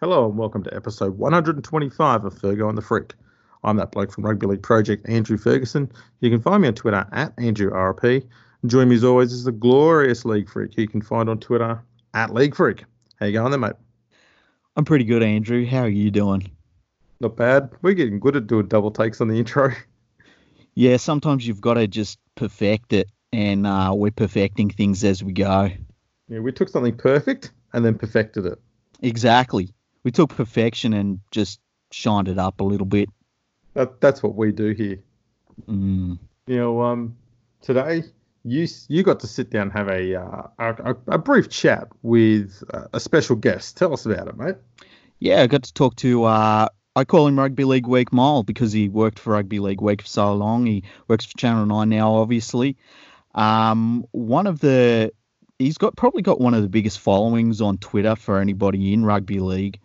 Hello and welcome to episode 125 of Fergo and the Freak. I'm that bloke from Rugby League Project, Andrew Ferguson. You can find me on Twitter at AndrewRP. And join me as always is the glorious League Freak. You can find on Twitter at League Freak. How you going there, mate? I'm pretty good, Andrew. How are you doing? Not bad. We're getting good at doing double takes on the intro. Yeah, sometimes you've got to just perfect it, and uh, we're perfecting things as we go. Yeah, we took something perfect and then perfected it. Exactly. We took perfection and just shined it up a little bit. That, that's what we do here. Mm. You know, um, today you you got to sit down and have a uh, a, a brief chat with uh, a special guest. Tell us about it, mate. Yeah, I got to talk to. Uh, I call him Rugby League Week Mole because he worked for Rugby League Week for so long. He works for Channel Nine now, obviously. Um, one of the he's got probably got one of the biggest followings on Twitter for anybody in rugby league.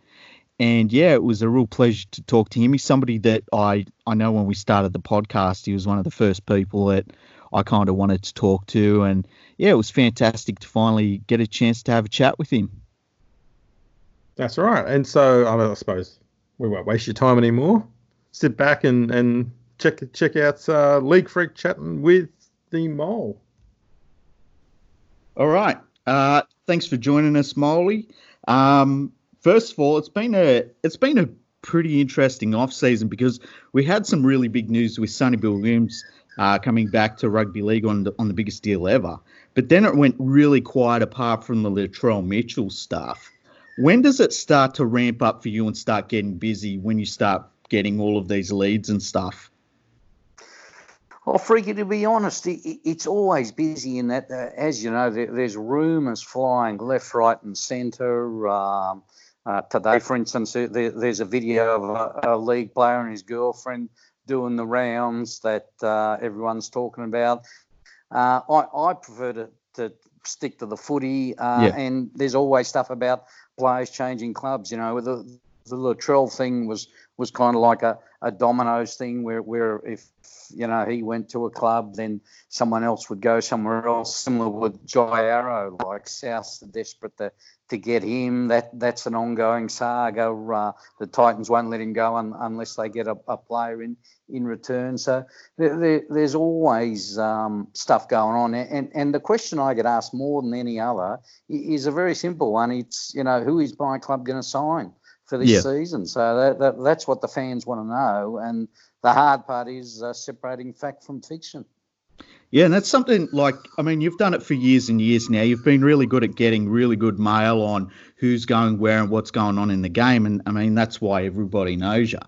And yeah, it was a real pleasure to talk to him. He's somebody that I I know when we started the podcast, he was one of the first people that I kind of wanted to talk to, and yeah, it was fantastic to finally get a chance to have a chat with him. That's right. And so I, mean, I suppose we won't waste your time anymore. Sit back and and check check out uh, League Freak chatting with the mole. All right. Uh, thanks for joining us, Moley. Um, first of all, it's been a it's been a pretty interesting off season because we had some really big news with Sonny Bill Williams uh, coming back to rugby league on the, on the biggest deal ever. But then it went really quiet apart from the Latrell Mitchell stuff. When does it start to ramp up for you and start getting busy when you start getting all of these leads and stuff? Well, Freaky, to be honest, it's always busy in that, uh, as you know, there's rumours flying left, right, and centre. Um, uh, today, for instance, there's a video of a, a, league player and his girlfriend doing the rounds that uh, everyone's talking about. Uh, I, I, prefer to, to, stick to the footy, uh, yeah. and there's always stuff about players changing clubs. You know, the, the Latrell thing was was kind of like a, a dominoes thing where, where if you know he went to a club then someone else would go somewhere else similar with Jai Arrow like South's desperate to, to get him. That that's an ongoing saga. Uh, the Titans won't let him go un, unless they get a, a, player in in return. So there, there, there's always um, stuff going on. And and the question I get asked more than any other is a very simple one. It's you know who is my club going to sign for this yeah. season. So that, that, that's what the fans want to know. And the hard part is uh, separating fact from fiction. Yeah, and that's something like I mean, you've done it for years and years now. You've been really good at getting really good mail on who's going where and what's going on in the game, and I mean that's why everybody knows you.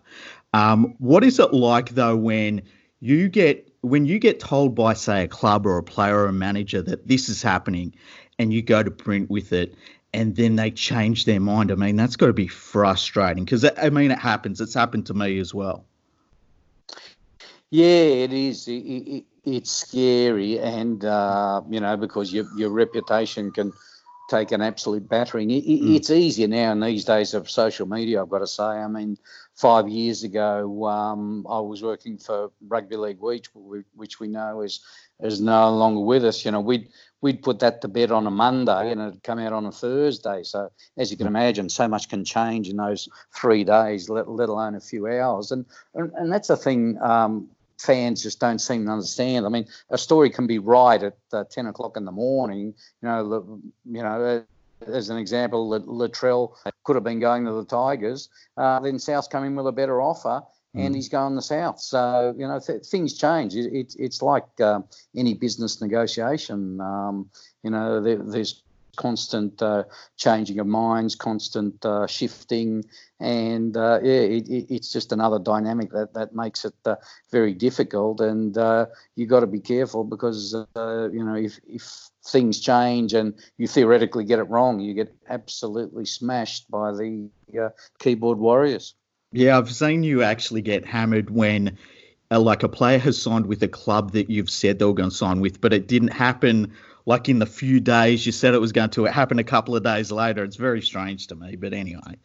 Um, what is it like though when you get when you get told by say a club or a player or a manager that this is happening, and you go to print with it, and then they change their mind. I mean, that's got to be frustrating because I mean, it happens. It's happened to me as well. Yeah, it is. It, it, it's scary, and uh, you know, because your your reputation can take an absolute battering. It, mm. It's easier now in these days of social media. I've got to say. I mean, five years ago, um, I was working for Rugby League Week, which we know is is no longer with us. You know, we'd we'd put that to bed on a Monday and it'd come out on a Thursday. So as you can imagine, so much can change in those three days, let, let alone a few hours. And and, and that's a thing um, fans just don't seem to understand. I mean, a story can be right at uh, ten o'clock in the morning. You know, you know. As an example, Latrell could have been going to the Tigers. Uh, then South come in with a better offer, and mm. he's going the south. So you know th- things change. It, it, it's like uh, any business negotiation. Um, you know there, there's constant uh, changing of minds, constant uh, shifting, and uh, yeah, it, it's just another dynamic that that makes it uh, very difficult. And uh, you got to be careful because you know if if things change and you theoretically get it wrong, you get absolutely smashed by the keyboard warriors. Yeah, I've seen you actually get hammered when uh, like a player has signed with a club that you've said they were going to sign with, but it didn't happen like in the few days you said it was going to. It happened a couple of days later. It's very strange to me, but anyway.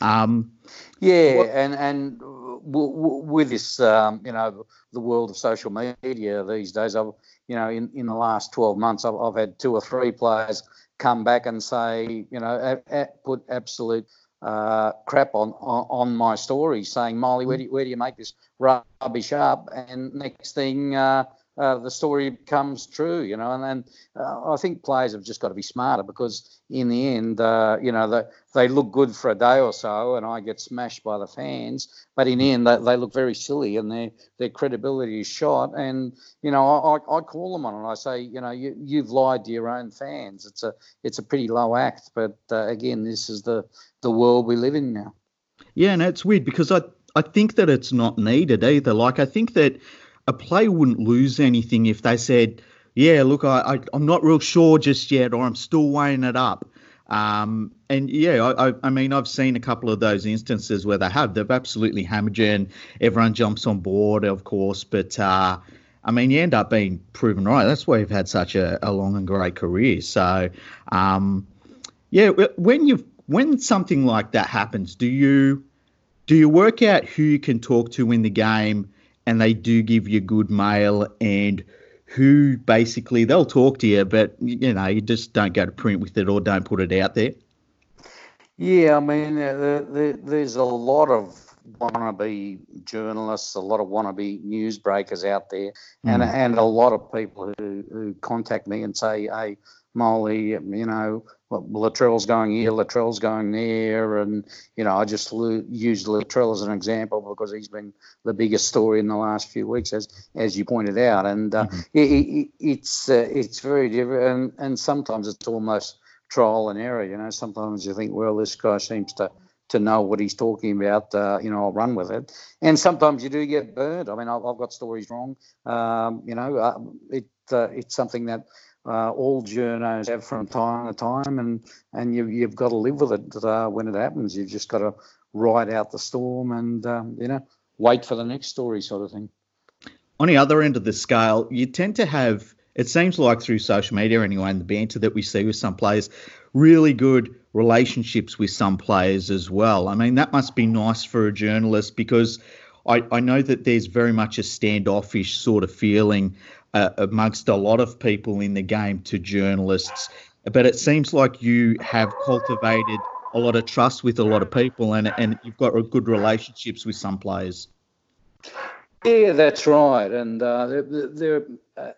Um, yeah, what, and and w- w- with this, um, you know, the world of social media these days, I've you know, in, in the last 12 months, I've, I've had two or three players come back and say, you know, a, a, put absolute uh, crap on, on, on my story, saying, "Moley, where do you, where do you make this rubbish up?" And next thing, uh, uh, the story comes true, you know. And then uh, I think players have just got to be smarter because in the end, uh, you know, they, they look good for a day or so, and I get smashed by the fans. But in the end, they, they look very silly, and their their credibility is shot. And you know, I, I call them on it. I say, you know, you you've lied to your own fans. It's a it's a pretty low act. But uh, again, this is the the world we live in now. Yeah, and it's weird because I I think that it's not needed either. Like I think that a player wouldn't lose anything if they said, "Yeah, look, I, I am not real sure just yet, or I'm still weighing it up." Um, and yeah, I, I, mean, I've seen a couple of those instances where they have. They've absolutely hammered you, and everyone jumps on board, of course. But uh, I mean, you end up being proven right. That's why you've had such a, a long and great career. So, um, yeah, when you when something like that happens, do you do you work out who you can talk to in the game and they do give you good mail and who basically they'll talk to you, but you know you just don't go to print with it or don't put it out there. Yeah, I mean, uh, the, the, there's a lot of wannabe journalists, a lot of wannabe newsbreakers out there, mm. and and a lot of people who, who contact me and say, "Hey, Moley, you know, Latrell's going here, Latrell's going there, and you know I just use Latrell as an example because he's been the biggest story in the last few weeks, as as you pointed out, and uh, mm-hmm. it, it, it's uh, it's very different, and, and sometimes it's almost trial and error. You know, sometimes you think, well, this guy seems to to know what he's talking about. Uh, you know, I'll run with it, and sometimes you do get burned. I mean, I've, I've got stories wrong. Um, you know, uh, it uh, it's something that uh, all journos have from time to time, and and you, you've got to live with it uh, when it happens. You've just got to ride out the storm and um, you know wait for the next story, sort of thing. On the other end of the scale, you tend to have it seems like through social media anyway, and the banter that we see with some players, really good relationships with some players as well. I mean, that must be nice for a journalist because I, I know that there's very much a standoffish sort of feeling uh, amongst a lot of people in the game to journalists. But it seems like you have cultivated a lot of trust with a lot of people, and and you've got good relationships with some players. Yeah, that's right. And uh, there, there,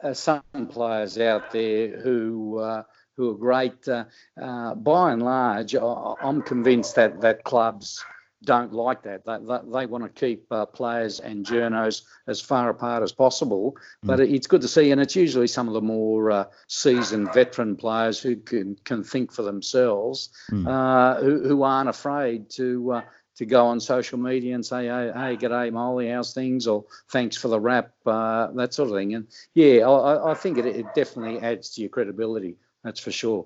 are some players out there who uh, who are great. Uh, uh by and large, I'm convinced that that clubs don't like that. They, they, they want to keep uh, players and journos as far apart as possible. Mm. But it's good to see, and it's usually some of the more uh, seasoned veteran players who can, can think for themselves, mm. uh, who, who aren't afraid to uh, to go on social media and say, hey, hey g'day, Moley, how's things? Or thanks for the wrap, uh, that sort of thing. And yeah, I, I think it, it definitely adds to your credibility. That's for sure.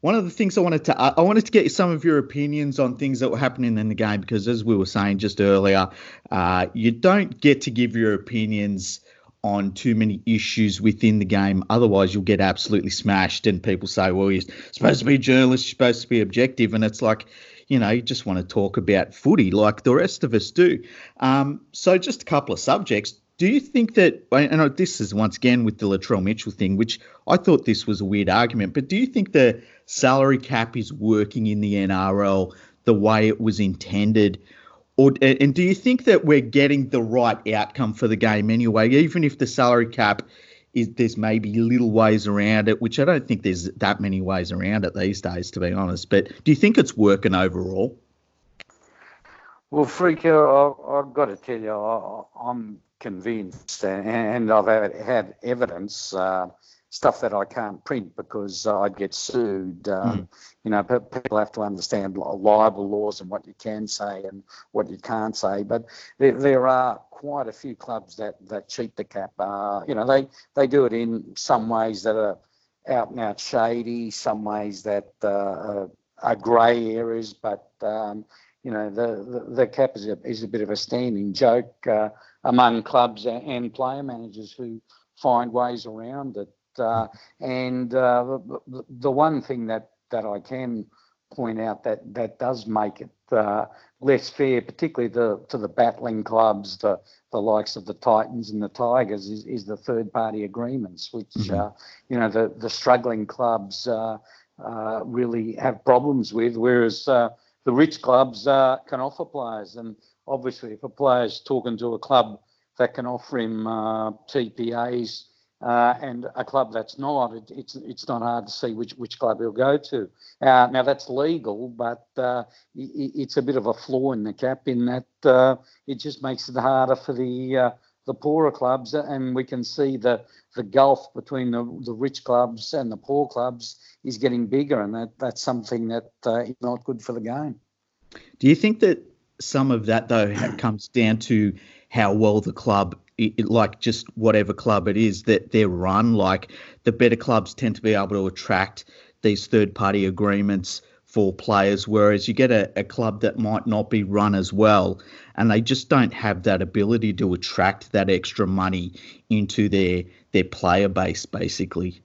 One of the things I wanted to I wanted to get some of your opinions on things that were happening in the game because, as we were saying just earlier, uh, you don't get to give your opinions on too many issues within the game. Otherwise, you'll get absolutely smashed. And people say, "Well, you're supposed to be a journalist, you're supposed to be objective," and it's like, you know, you just want to talk about footy like the rest of us do. Um, so, just a couple of subjects. Do you think that, and this is once again with the Latrell Mitchell thing, which I thought this was a weird argument, but do you think the salary cap is working in the NRL the way it was intended? Or, and do you think that we're getting the right outcome for the game anyway, even if the salary cap is there's maybe little ways around it, which I don't think there's that many ways around it these days, to be honest. But do you think it's working overall? Well, Freaker, I've got to tell you, I'm convinced, and I've had evidence, uh, stuff that I can't print because I'd get sued. Um, mm. You know, people have to understand libel laws and what you can say and what you can't say. But there, there are quite a few clubs that, that cheat the cap. Uh, you know, they, they do it in some ways that are out and out shady, some ways that uh, are grey areas, but um, you know, the, the, the cap is a, is a bit of a standing joke uh, among clubs and player managers who find ways around it. Uh, and uh, the, the one thing that, that I can point out that, that does make it uh, less fair, particularly to, to the battling clubs, the, the likes of the Titans and the Tigers, is, is the third party agreements, which, mm-hmm. Uh, you know, the, the struggling clubs uh, really have problems with, whereas the rich clubs uh, can offer players. And obviously, if a player's talking to a club that can offer him uh, TPAs uh, and a club that's not, it, it's it's not hard to see which which club he'll go to. Uh, now that's legal, but uh, it, it's a bit of a flaw in the cap in that uh, it just makes it harder for the uh, the poorer clubs, and we can see the the gulf between the, the rich clubs and the poor clubs is getting bigger, and that that's something that is not good for the game. Do you think that some of that though comes down to how well the club it, like just whatever club it is that they're run. Like the better clubs tend to be able to attract these third party agreements for players whereas you get a, a club that might not be run as well and they just don't have that ability to attract that extra money into their their player base basically.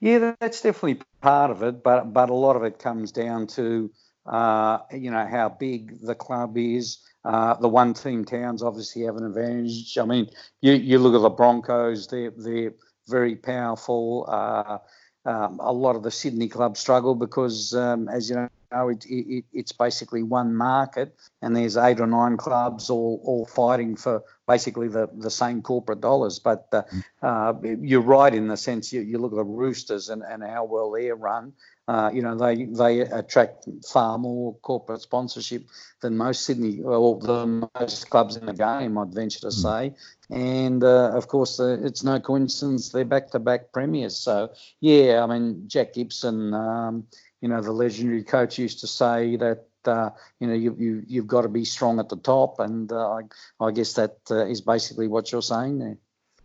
Yeah that's definitely part of it but but a lot of it comes down to uh, you know how big the club is uh, the one team towns obviously have an advantage. I mean, you, you look at the Broncos; they're they're very powerful. Uh, um, a lot of the Sydney clubs struggle because, um, as you know, it, it, it's basically one market, and there's eight or nine clubs all all fighting for basically the, the same corporate dollars. But uh, mm. uh, you're right in the sense you, you look at the Roosters and, and how well they're run. Uh, you know, they they attract far more corporate sponsorship than most Sydney, or the most clubs in the game, I'd venture to hmm. say. And uh, of course, uh, it's no coincidence they're back-to-back premiers. So yeah, I mean, Jack Gibson, um, you know, the legendary coach used to say that. Uh, you know, you, you you've got to be strong at the top, and uh, I, I guess that is basically what you're saying there.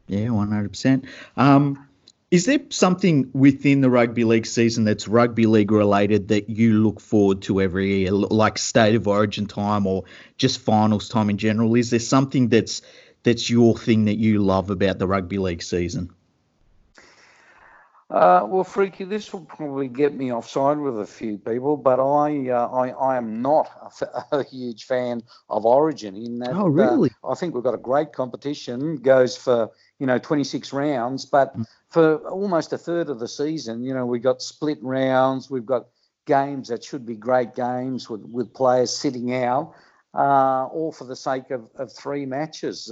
Yeah, one hundred percent. Um, is there something within the rugby league season that's rugby league related that you look forward to every year, like state of origin time or just finals time in general? Is there something that's that's your thing that you love about the rugby league season? Uh, well, Freaky, this will probably get me offside with a few people, but I uh, I, I am not a, a, huge fan of Origin. In that, oh, really? Uh, I think we've got a great competition. Goes for you know 26 rounds, but mm for almost a third of the season, you know, we got split rounds, we've got games that should be great games with, with players sitting out, uh, all for the sake of, of three matches.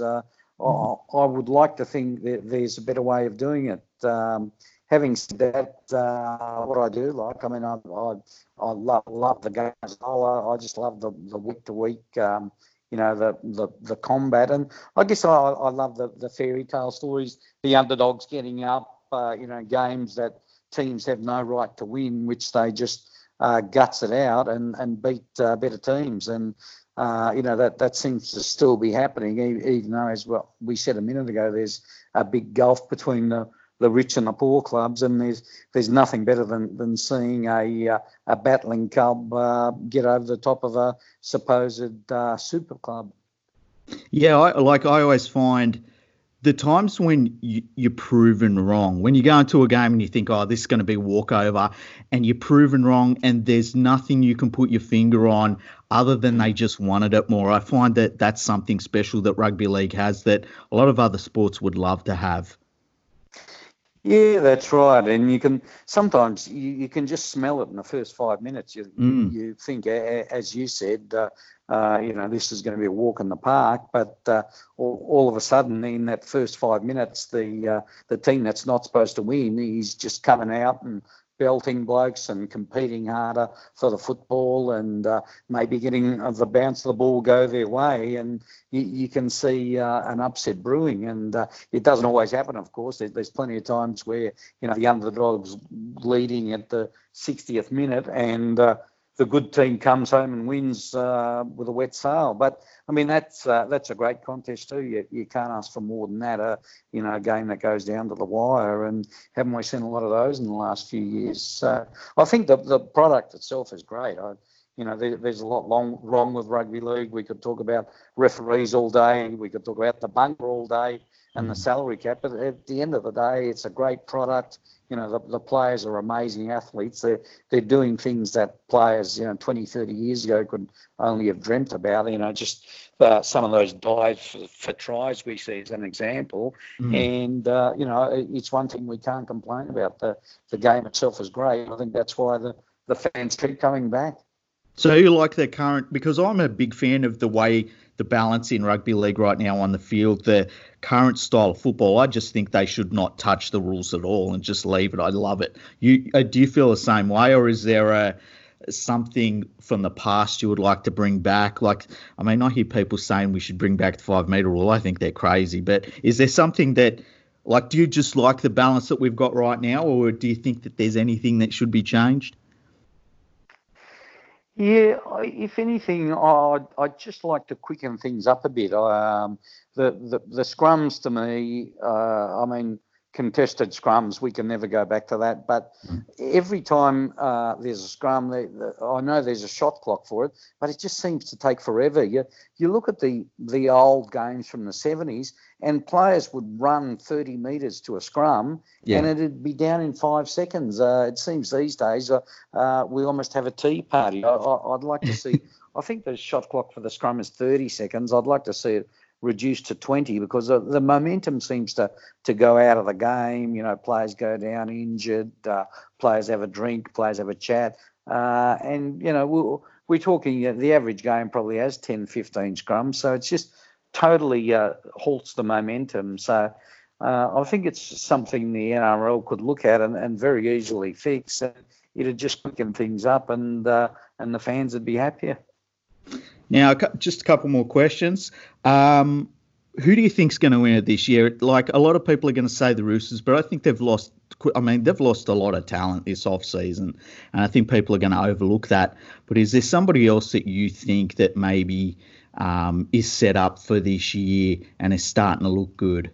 I, I, would like to think that there's a better way of doing it. Um, having said that, uh, what I do like, I mean, I, I, I love, love the games. I, I just love the, the week to week. Um, you know the the, the combat and I guess I, I love the, the fairy tale stories the underdogs getting up uh, you know games that teams have no right to win which they just uh, guts it out and and beat uh, better teams and uh, you know that that seems to still be happening even though as well we said a minute ago there's a big gulf between the the rich and the poor clubs, and there's there's nothing better than than seeing a uh, a battling club uh, get over the top of a supposed uh, super club. Yeah, I, like I always find the times when you, you're proven wrong, when you go into a game and you think, oh, this is going to be walkover, and you're proven wrong, and there's nothing you can put your finger on other than they just wanted it more. I find that that's something special that rugby league has that a lot of other sports would love to have. Yeah, that's right. And you can sometimes you, you can just smell it in the first five minutes. You mm. you think, as you said, uh, uh, you know, this is going to be a walk in the park. But uh, all, all, of a sudden, in that first five minutes, the uh, the team that's not supposed to win is just coming out and belting blokes and competing harder for the football and uh, maybe getting the bounce of the ball go their way. And you, you can see uh, an upset brewing. And uh, it doesn't always happen, of course. There's, there's plenty of times where, you know, the underdog's leading at the 60th minute and uh, the good team comes home and wins uh, with a wet sail. But I mean, that's uh, that's a great contest too. You, you can't ask for more than that. Uh, you know, a game that goes down to the wire, and haven't we seen a lot of those in the last few years? So I think the the product itself is great. I, you know, there, there's a lot long, wrong with rugby league. We could talk about referees all day. We could talk about the bunker all day and the mm. salary cap. But at the end of the day, it's a great product you know, the, the players are amazing athletes. They're, they're doing things that players, you know, 20, 30 years ago could only have dreamt about. You know, just uh, some of those dives for, for, tries we see as an example. Mm. And, uh, you know, it's one thing we can't complain about. The, the game itself is great. I think that's why the, the fans keep coming back. So you like their current because I'm a big fan of the way the balance in rugby league right now on the field, the current style of football. I just think they should not touch the rules at all and just leave it. I love it. You uh, do you feel the same way, or is there a something from the past you would like to bring back? Like, I mean, I hear people saying we should bring back the five meter rule. I think they're crazy, but is there something that like, do you just like the balance that we've got right now, or do you think that there's anything that should be changed? Yeah, if anything, I'd, I'd just like to quicken things up a bit. Um, the, the, the scrums to me, uh, I mean, contested scrums, we can never go back to that. But mm. every time uh, there's a scrum, they, the, I know there's a shot clock for it, but it just seems to take forever. You you look at the the old games from the 70s, and players would run 30 metres to a scrum, yeah. and it'd be down in five seconds. Uh, it seems these days uh, uh we almost have a tea party. I, would like to see. I think the shot clock for the scrum is 30 seconds. I'd like to see it reduced to 20 because the, the, momentum seems to, to go out of the game. You know, players go down injured, uh, players have a drink, players have a chat. Uh, and, you know, we're, we're talking, uh, the average game probably has 10, 15 scrums. So it's just totally uh, halts the momentum. So uh, I think it's something the NRL could look at and, and very easily fix. And it'd just quicken things up and, uh, and the fans would be happier. Now, just a couple more questions. Um, who do you think's going to win it this year? Like a lot of people are going to say the Roosters, but I think they've lost. I mean, they've lost a lot of talent this off season, and I think people are going to overlook that. But is there somebody else that you think that maybe um, is set up for this year and is starting to look good?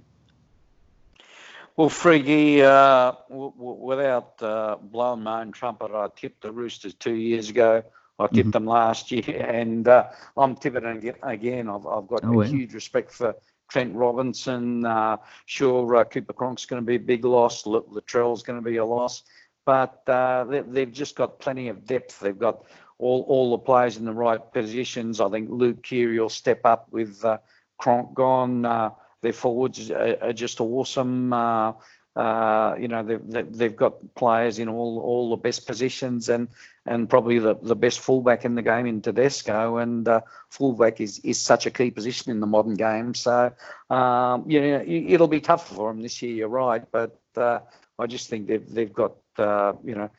Well, Friggy, uh, w- w- without uh, blowing my own trumpet, I tipped the Roosters two years ago. I tipped mm-hmm. them last year, and uh, I'm tipping again. I've, I've got oh, a yeah. huge respect for Trent Robinson. Uh, sure, uh, Cooper Cronk's going to be a big loss. Latrell's going to be a loss, but uh, they, have just got plenty of depth. They've got all all the players in the right positions. I think Luke Keary will step up with uh, Cronk gone. Uh, their forwards are, are just awesome. Uh, you know, they've, they've got players in all all the best positions and and probably the, the best fullback in the game in Tedesco. And uh, fullback is, is such a key position in the modern game. So, um, you know, it'll be tough for them this year, you're right. But uh, I just think they've, they've got, uh, you know,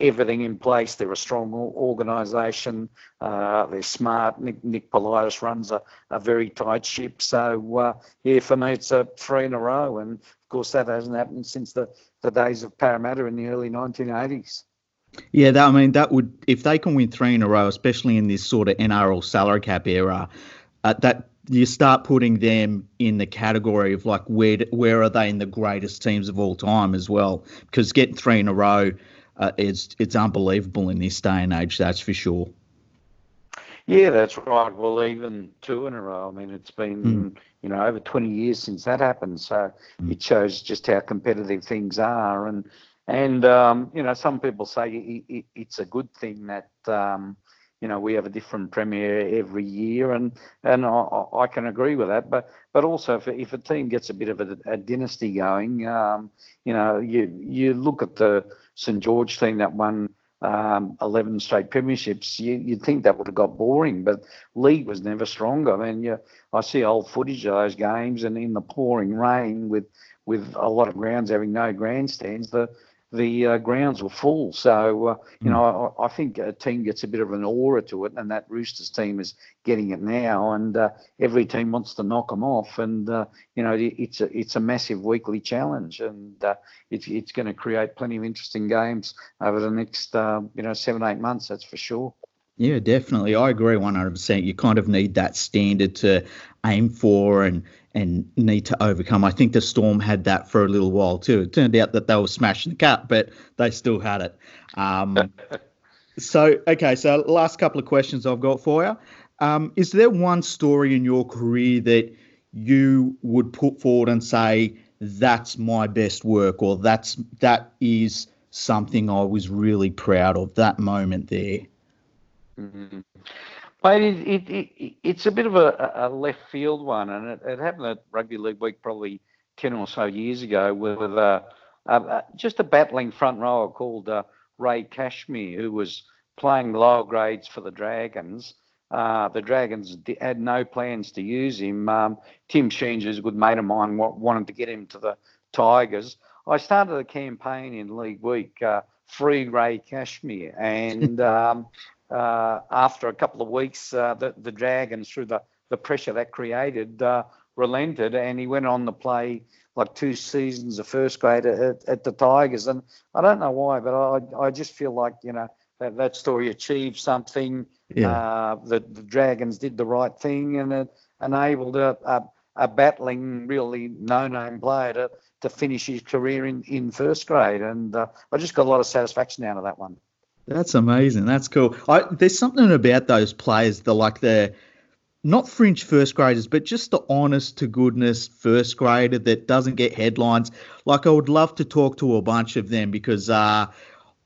everything in place. They're a strong organisation. Uh, they're smart. Nick, Nick Politis runs a, a very tight ship. So, uh, yeah, for me, it's a three in a row. And of course, that hasn't happened since the, the days of Parramatta in the early 1980s. Yeah, that, I mean, that would, if they can win three in a row, especially in this sort of NRL salary cap era, uh, that you start putting them in the category of like where where are they in the greatest teams of all time as well? Because getting three in a row, uh, it's it's unbelievable in this day and age. That's for sure. Yeah, that's right. Well, even two in a row. I mean, it's been mm. you know over 20 years since that happened. So mm. it shows just how competitive things are. And and um, you know, some people say it, it, it's a good thing that um, you know we have a different premier every year, and and I, I can agree with that. But but also if, if a team gets a bit of a, a dynasty going, um, you know, you you look at the St George team that won um, 11 straight premierships, you, would think that would have got boring, but league was never stronger. I mean, you, I see old footage of those games, and in the pouring rain with with a lot of grounds having no grandstands, the the uh, grounds were full. So, uh, you hmm. know, I, I, think a team gets a bit of an aura to it, and that Roosters team is getting it now, and uh, every team wants to knock them off. And, uh, you know, it's a, it's a massive weekly challenge, and uh, it's, it's going to create plenty of interesting games over the next, uh, you know, seven, eight months, that's for sure. Yeah, definitely. I agree 100%. You kind of need that standard to aim for and and need to overcome. I think the Storm had that for a little while too. It turned out that they were smashing the cap, but they still had it. Um, so, okay, so last couple of questions I've got for you. Um, is there one story in your career that you would put forward and say that's my best work, or that's that is something I was really proud of that moment there? Mm-hmm. But it, it, it, it's a bit of a, a, left field one, and it, it, happened at Rugby League Week probably 10 or so years ago with, uh, uh, just a battling front rower called uh, Ray Cashmere, who was playing lower grades for the Dragons. Uh, the Dragons had no plans to use him. Um, Tim Sheens, who's a good mate of mine, wanted to get him to the Tigers. I started a campaign in League Week, uh, free Ray Cashmere, and um, after a couple of weeks, uh, the, the Dragons, through the, the pressure that created, uh, relented, and he went on to play like two seasons of first grade at, at the Tigers. And I don't know why, but I, I just feel like you know that, that story achieved something. Yeah. Uh, the, the Dragons did the right thing and it enabled a, a, a battling, really no-name player to, to finish his career in, in first grade. And uh, I just got a lot of satisfaction out of that one. That's amazing. That's cool. I, there's something about those players, the like the not fringe first graders, but just the honest to goodness first grader that doesn't get headlines. Like I would love to talk to a bunch of them because uh,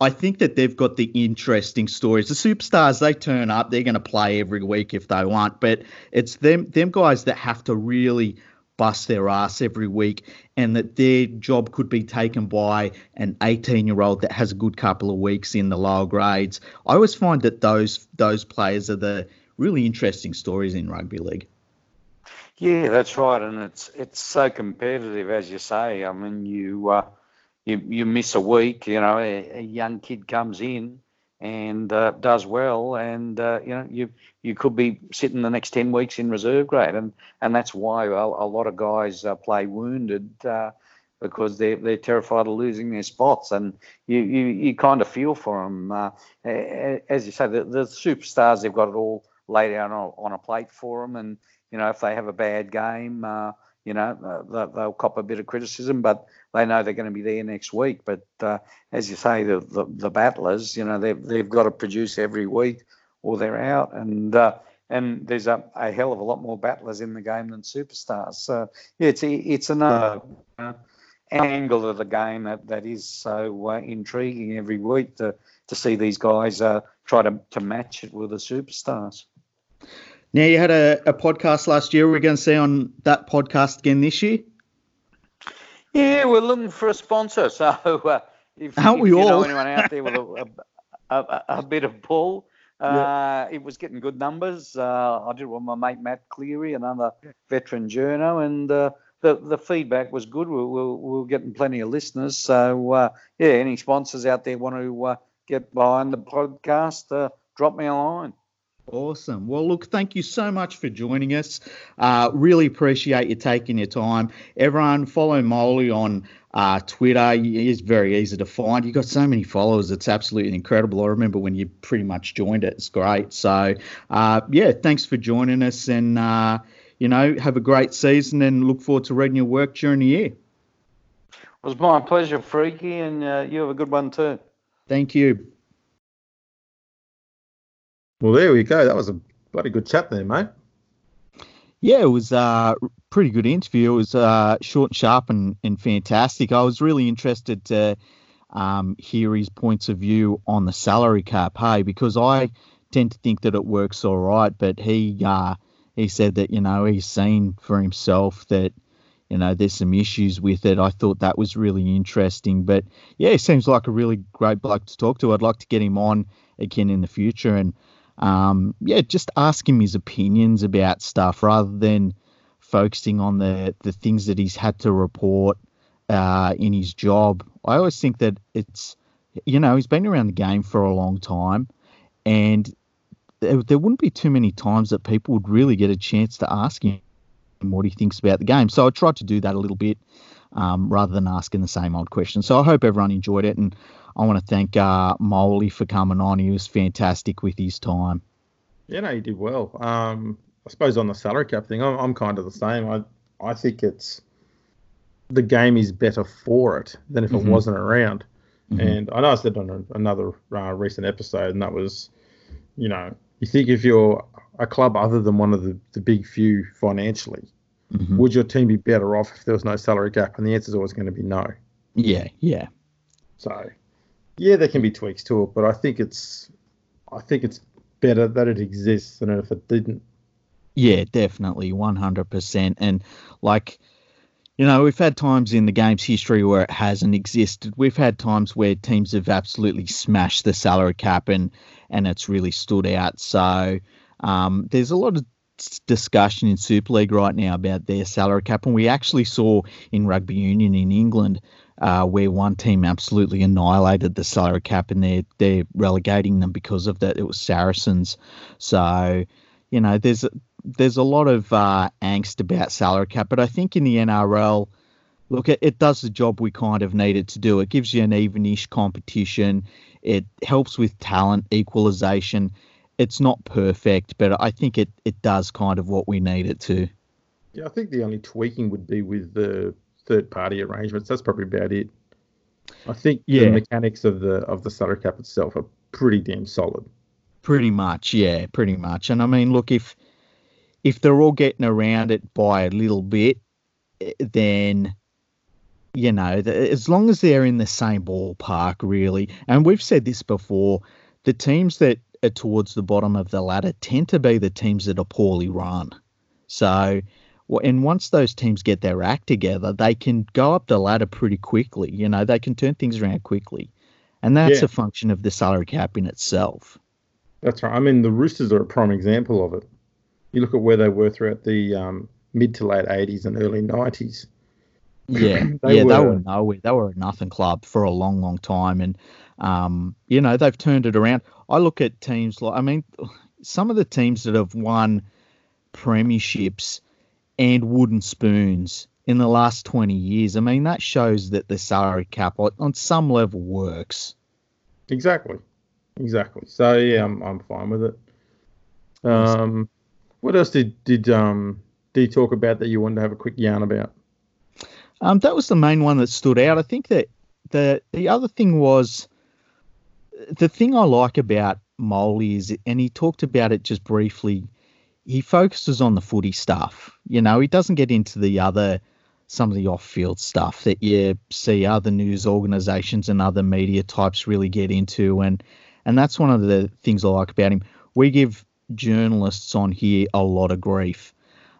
I think that they've got the interesting stories. The superstars, they turn up, they're going to play every week if they want, but it's them them guys that have to really bust their ass every week and that their job could be taken by an 18 year old that has a good couple of weeks in the lower grades. I always find that those those players are the really interesting stories in rugby league. Yeah, that's right, and it's it's so competitive as you say. I mean, you uh, you you miss a week, you know, a, a young kid comes in and uh, does well, and uh, you know you you could be sitting the next ten weeks in reserve grade, and and that's why a, a lot of guys uh, play wounded uh, because they're they're terrified of losing their spots, and you you, you kind of feel for them. Uh, as you say, the, the superstars they've got it all laid out on, on a plate for them, and you know if they have a bad game uh, you know, uh, they'll cop a bit of criticism, but they know they're going to be there next week. But uh, as you say, the, the, the battlers, you know, they've they've got to produce every week, or they're out. And uh, and there's a, a hell of a lot more battlers in the game than superstars. So yeah, it's it's another uh, angle of the game that, that is so uh, intriguing every week to to see these guys uh, try to to match it with the superstars. Now, you had a, a podcast last year. We're going to see on that podcast again this year. Yeah, we're looking for a sponsor. So, uh, if, Aren't if we you all? know anyone out there with a, a, a, a bit of pull, uh, it was getting good numbers. Uh, I did it with my mate Matt Cleary, another veteran journo, and uh, the the feedback was good. We, we, we were getting plenty of listeners. So, uh, yeah, any sponsors out there want to uh, get behind the podcast, drop me a line. Awesome. Well, look, thank you so much for joining us. Uh, really appreciate you taking your time. Everyone, follow Moley on uh, Twitter. He's very easy to find. You've got so many followers. It's absolutely incredible. I remember when you pretty much joined it. It's great. So, uh, yeah, thanks for joining us. And, uh, you know, have a great season and look forward to reading your work during the year. It was my pleasure, Freaky, and uh, you have a good one too. Thank you. Well, there we go. That was a bloody good chat there, mate. Yeah, it was a uh, pretty good interview. It was uh, short and sharp and, and fantastic. I was really interested to um, hear his points of view on the salary cap, hey, because I tend to think that it works all right, but he uh, he said that you know he's seen for himself that you know there's some issues with it. I thought that was really interesting, but yeah, he seems like a really great bloke to talk to. I'd like to get him on again in the future and um, yeah, just ask him his opinions about stuff rather than focusing on the the things that he's had to report uh, in his job. I always think that it's you know he's been around the game for a long time, and there, there wouldn't be too many times that people would really get a chance to ask him what he thinks about the game. So I tried to do that a little bit um, rather than asking the same old questions. So I hope everyone enjoyed it, and I want to thank uh, Moley for coming on. He was fantastic with his time. Yeah, no, he did well. Um, I suppose on the salary cap thing, I'm, I'm kind of the same. I I think it's the game is better for it than if mm-hmm. it wasn't around. Mm-hmm. And I know I said on another uh, recent episode, and that was, you know, you think if you're a club other than one of the, the big few financially, mm-hmm. would your team be better off if there was no salary cap? And the answer is always going to be no. Yeah, yeah. So yeah, there can be tweaks to it, but I think it's I think it's better that it exists than if it didn't. Yeah, definitely, one hundred percent. And like, you know, we've had times in the game's history where it hasn't existed. We've had times where teams have absolutely smashed the salary cap and and it's really stood out. So um, there's a lot of discussion in Super League right now about their salary cap, and we actually saw in rugby union in England uh, where one team absolutely annihilated the salary cap, and they're they're relegating them because of that. It was Saracens, so you know there's there's a lot of uh, angst about salary cap, but I think in the NRL, look, it, it does the job we kind of need it to do. It gives you an evenish competition. It helps with talent equalization. It's not perfect, but I think it, it does kind of what we need it to. Yeah, I think the only tweaking would be with the third party arrangements. That's probably about it. I think yeah. the mechanics of the of the salary cap itself are pretty damn solid. Pretty much, yeah, pretty much. And I mean, look, if if they're all getting around it by a little bit, eh, then you know, as long as they're in the same ballpark, really. And we've said this before: the teams that are towards the bottom of the ladder tend to be the teams that are poorly run. So, and once those teams get their act together, they can go up the ladder pretty quickly. You know, they can turn things around quickly, and that's yeah. a function of the salary cap in itself. That's right. I mean, the Roosters are a prime example of it you look at where they were throughout the um, mid to late 80s and early 90s. Yeah, they yeah, were, they were nowhere. They were a nothing club for a long, long time, and um, you know they've turned it around. I look at teams like, I mean, some of the teams that have won premierships and wooden spoons in the last 20 years. I mean, that shows that the salary cap on some level works. Exactly, exactly. So yeah, I'm I'm fine with it. Um, what else did did um did he talk about that you wanted to have a quick yarn about? Um, that was the main one that stood out. I think that the the other thing was the thing I like about Moley is, and he talked about it just briefly. He focuses on the footy stuff. You know, he doesn't get into the other some of the off-field stuff that you see other news organizations and other media types really get into, and and that's one of the things I like about him. We give journalists on here a lot of grief.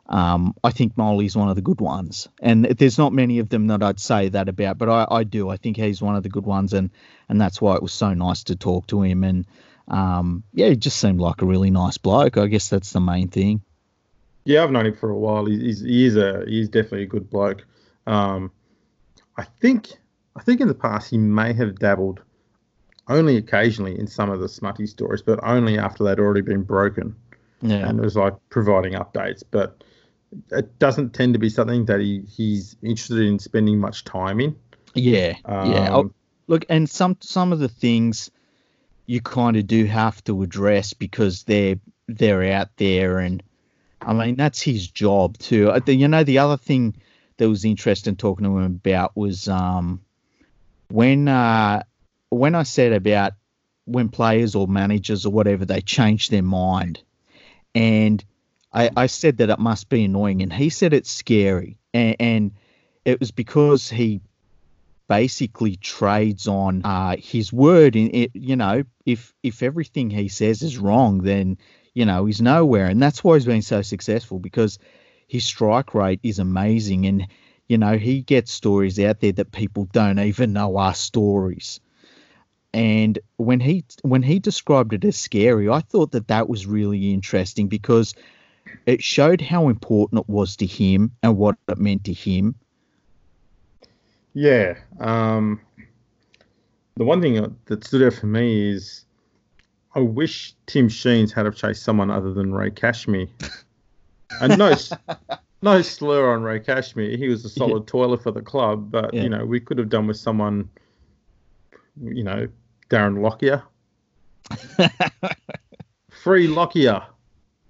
Um, I think Moley's one of the good ones, and there's not many of them that I'd say that about, but I, I do. I think he's one of the good ones, and and that's why it was so nice to talk to him. And um, yeah, he just seemed like a really nice bloke. I guess that's the main thing. Yeah, I've known him for a while. He's he is a he's definitely a good bloke. Um, I think I think in the past he may have dabbled only occasionally in some of the smutty stories, but only after they'd already been broken. Yeah. And it was like providing updates. But it doesn't tend to be something that he, he's interested in spending much time in. Yeah. Um, yeah. I'll, look, and some some of the things you kind of do have to address because they're they're out there and I mean that's his job too. You know the other thing that was interesting talking to him about was um when uh when I said about when players or managers or whatever they change their mind, and I, I said that it must be annoying, and he said it's scary, and, and it was because he basically trades on uh, his word. In it, you know, if if everything he says is wrong, then you know he's nowhere, and that's why he's been so successful because his strike rate is amazing, and you know he gets stories out there that people don't even know are stories. And when he when he described it as scary i thought that that was really interesting because it showed how important it was to him and what it meant to him yeah um, the one thing that stood out for me is i wish tim sheens had have chased someone other than ray cashmere and no no slur on ray cashmere he was a solid yeah. toiler for the club but yeah. you know we could have done with someone you know Darren Lockyer. Free Lockyer.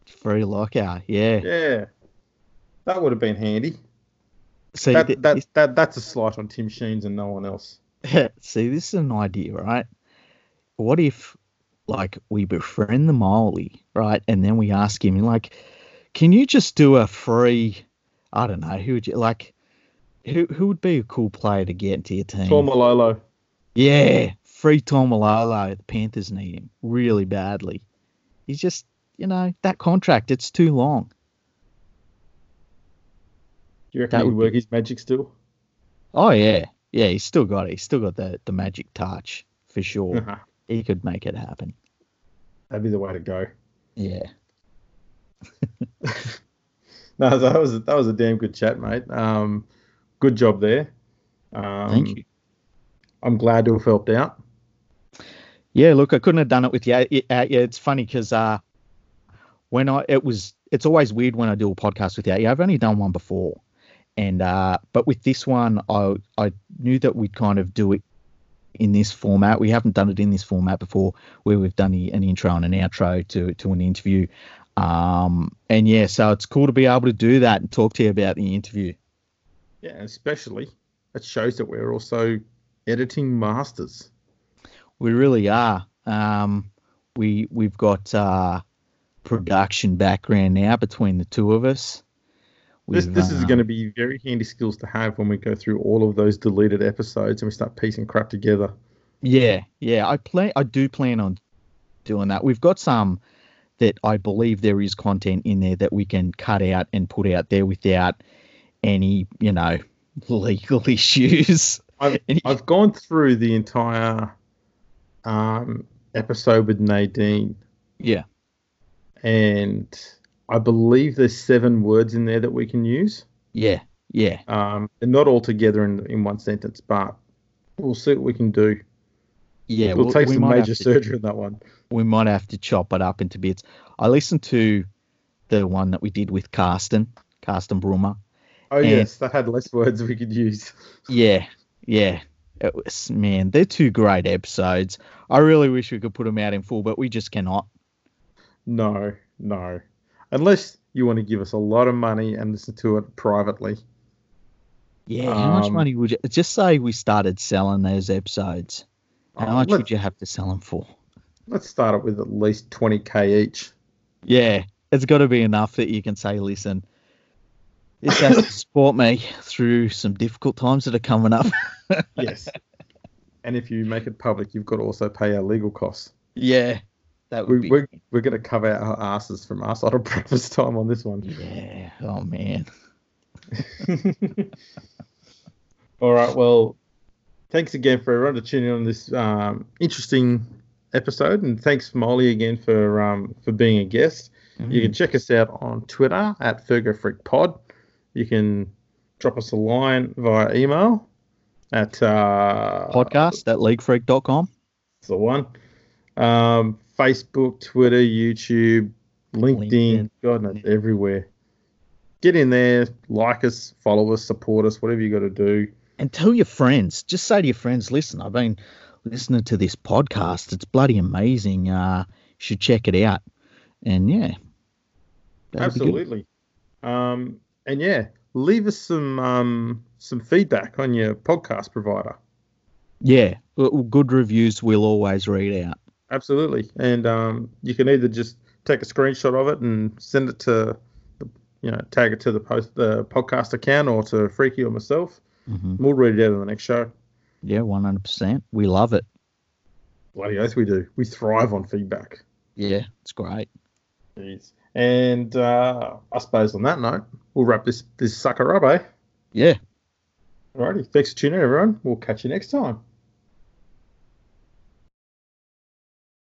Free Lockyer, yeah. Yeah. That would have been handy. See, that, th- that, that, that's a slight on Tim Sheens and no one else. See, this is an idea, right? What if, like, we befriend the Moley, right? And then we ask him, like, can you just do a free, I don't know, who would you, like, who, who would be a cool player to get into your team? Taumalolo. Yeah, free Taumalolo. The Panthers need him really badly. He's just, you know, that contract, it's too long. Do you reckon That would work his magic still? Oh yeah, yeah. He's still got it. He's still got the the magic touch for sure. Uh-huh. he could make it happen. That'd be the way to go. Yeah. No, that was that was a damn good chat, mate. Um, good job there. Um, Thank you. I'm glad to have helped out. Yeah, look, I couldn't have done it with you. It, uh, yeah, it's funny because uh, when I it was it's always weird when I do a podcast with you. I've only done one before, and uh, but with this one, I I knew that we'd kind of do it in this format. We haven't done it in this format before, where we've done an intro and an outro to to an interview. Um, and yeah, so it's cool to be able to do that and talk to you about the interview. Yeah, especially it shows that we're also editing masters. We really are. Um, we we've got uh, production background now between the two of us. This this is going to be very handy skills to have when we go through all of those deleted episodes and we start piecing crap together. Yeah, yeah. I plan. I do plan on doing that. We've got some that I believe there is content in there that we can cut out and put out there without any, you know, legal issues. I've, I've gone through the entire um, episode with Nadine, Yeah. and I believe there's seven words in there that we can use. Yeah. Yeah. Um, they're not all together in, in one sentence, but we'll see what we can do. Yeah. we'll we- take we some major to- surgery on that one. we might have to chop it up into bits. I listened to the one that we did with Carsten, Carsten Brummer. Oh And- yes, that had less words we could use. Yeah, yeah. It was man, they're two great episodes. I really wish we could put them out in full, but we just cannot. No, no. Unless you want to give us a lot of money and listen to it privately. Yeah, how much Um, money would you just say we started selling those episodes? How Oh, much would you have to sell them for? Let's start it with at least 20k each. Yeah, it's got to be enough that you can say, listen, this has to support me through some difficult times that are coming up. Yes. and if you make it public, you've got to also pay our legal costs. yeah, that would We, be. we're we're going to cover our asses from our side of breakfast time on this one. Yeah. Oh man. All right. Well, thanks again for everyone to tune in on this um, interesting episode, and thanks Moley again for um, for being a guest. You can check us out on Twitter at FergoFreakPod. You can drop us a line via email at uh, podcast at leaguefreak.com. That's the one. Um, Facebook, Twitter, YouTube, LinkedIn, LinkedIn. God knows everywhere. Get in there, like us, follow us, support us, whatever you got to do. and tell your friends. Just say to your friends, listen, I've been listening to this podcast. It's bloody amazing. Uh, you should check it out. And yeah, that'd be good. Absolutely. Um, and yeah, leave us some um, some feedback on your podcast provider. Yeah, good reviews we'll always read out. Absolutely. And um, you can either just take a screenshot of it and send it to, the, you know, tag it to the post the podcast account or to Freaky or myself. hmm We'll read it out on the next show. Yeah, one hundred percent. We love it. Bloody oath we do. We thrive on feedback. Yeah, it's great. Jeez. And uh, I suppose on that note, we'll wrap this this sucker up, eh? Yeah, Alrighty. Thanks for tuning in, everyone. We'll catch you next time.